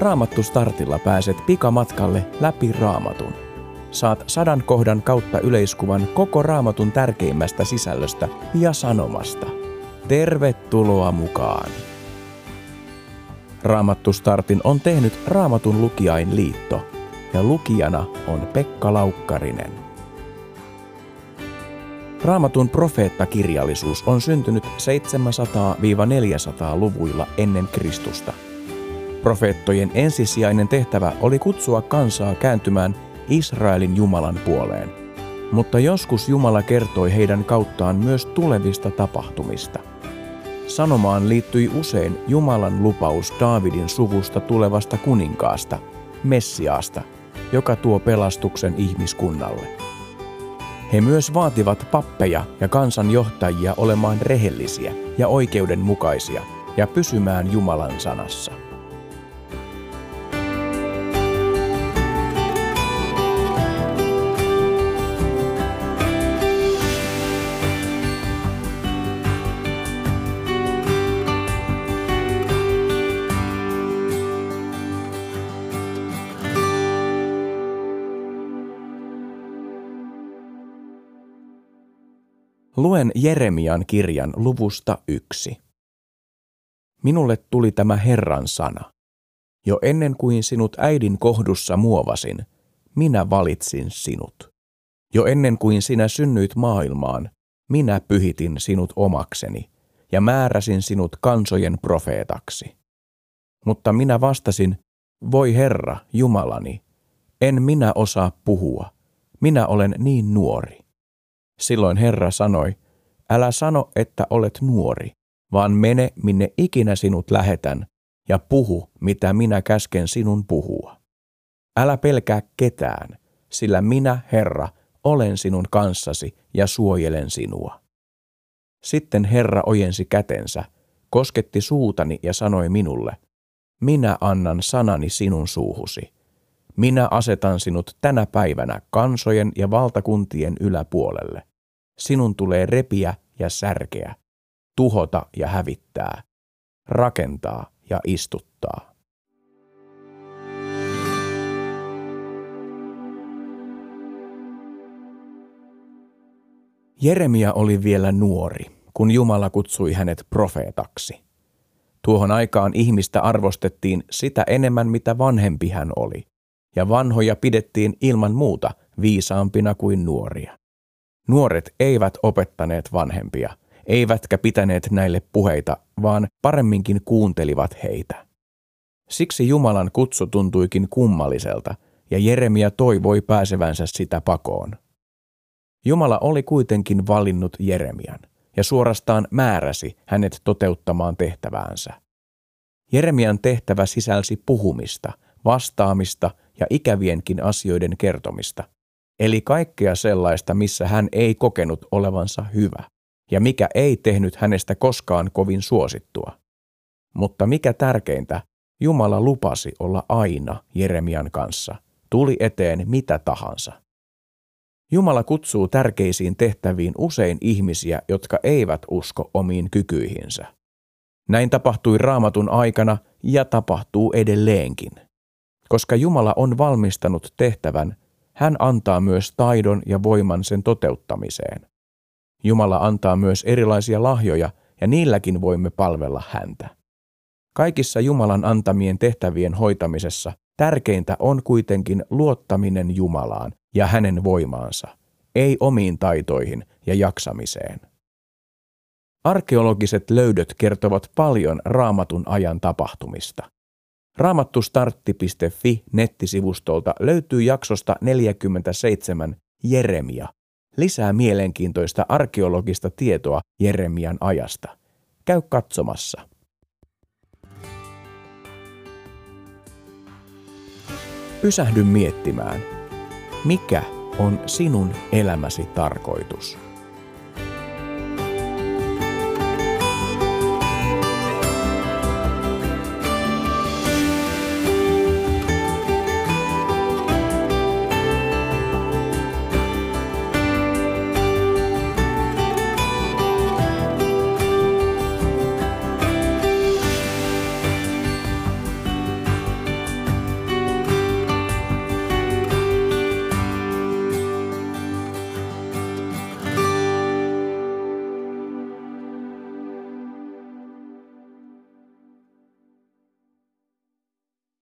Raamattu Startilla pääset pikamatkalle läpi Raamatun. Saat sadan kohdan kautta yleiskuvan koko Raamatun tärkeimmästä sisällöstä ja sanomasta. Tervetuloa mukaan! Raamattu Startin on tehnyt Raamatun lukijain liitto ja lukijana on Pekka Laukkarinen. Raamatun profeettakirjallisuus on syntynyt 700-400-luvuilla ennen Kristusta – Profeettojen ensisijainen tehtävä oli kutsua kansaa kääntymään Israelin Jumalan puoleen. Mutta joskus Jumala kertoi heidän kauttaan myös tulevista tapahtumista. Sanomaan liittyi usein Jumalan lupaus Daavidin suvusta tulevasta kuninkaasta, Messiaasta, joka tuo pelastuksen ihmiskunnalle. He myös vaativat pappeja ja kansanjohtajia olemaan rehellisiä ja oikeudenmukaisia ja pysymään Jumalan sanassa. Luen Jeremian kirjan luvusta yksi. Minulle tuli tämä Herran sana. Jo ennen kuin sinut äidin kohdussa muovasin, minä valitsin sinut. Jo ennen kuin sinä synnyit maailmaan, minä pyhitin sinut omakseni ja määräsin sinut kansojen profeetaksi. Mutta minä vastasin, voi Herra, Jumalani, en minä osaa puhua, minä olen niin nuori. Silloin Herra sanoi, älä sano, että olet nuori, vaan mene minne ikinä sinut lähetän ja puhu, mitä minä käsken sinun puhua. Älä pelkää ketään, sillä minä, Herra, olen sinun kanssasi ja suojelen sinua. Sitten Herra ojensi kätensä, kosketti suutani ja sanoi minulle, minä annan sanani sinun suuhusi. Minä asetan sinut tänä päivänä kansojen ja valtakuntien yläpuolelle sinun tulee repiä ja särkeä, tuhota ja hävittää, rakentaa ja istuttaa. Jeremia oli vielä nuori, kun Jumala kutsui hänet profeetaksi. Tuohon aikaan ihmistä arvostettiin sitä enemmän, mitä vanhempi hän oli, ja vanhoja pidettiin ilman muuta viisaampina kuin nuoria. Nuoret eivät opettaneet vanhempia, eivätkä pitäneet näille puheita, vaan paremminkin kuuntelivat heitä. Siksi Jumalan kutsu tuntuikin kummalliselta, ja Jeremia toivoi pääsevänsä sitä pakoon. Jumala oli kuitenkin valinnut Jeremian ja suorastaan määräsi hänet toteuttamaan tehtäväänsä. Jeremian tehtävä sisälsi puhumista, vastaamista ja ikävienkin asioiden kertomista – eli kaikkea sellaista, missä hän ei kokenut olevansa hyvä, ja mikä ei tehnyt hänestä koskaan kovin suosittua. Mutta mikä tärkeintä, Jumala lupasi olla aina Jeremian kanssa, tuli eteen mitä tahansa. Jumala kutsuu tärkeisiin tehtäviin usein ihmisiä, jotka eivät usko omiin kykyihinsä. Näin tapahtui raamatun aikana ja tapahtuu edelleenkin. Koska Jumala on valmistanut tehtävän, hän antaa myös taidon ja voiman sen toteuttamiseen. Jumala antaa myös erilaisia lahjoja ja niilläkin voimme palvella häntä. Kaikissa Jumalan antamien tehtävien hoitamisessa tärkeintä on kuitenkin luottaminen Jumalaan ja hänen voimaansa, ei omiin taitoihin ja jaksamiseen. Arkeologiset löydöt kertovat paljon raamatun ajan tapahtumista. Raamattustartti.fi nettisivustolta löytyy jaksosta 47 Jeremia. Lisää mielenkiintoista arkeologista tietoa Jeremian ajasta. Käy katsomassa. Pysähdy miettimään, mikä on sinun elämäsi tarkoitus?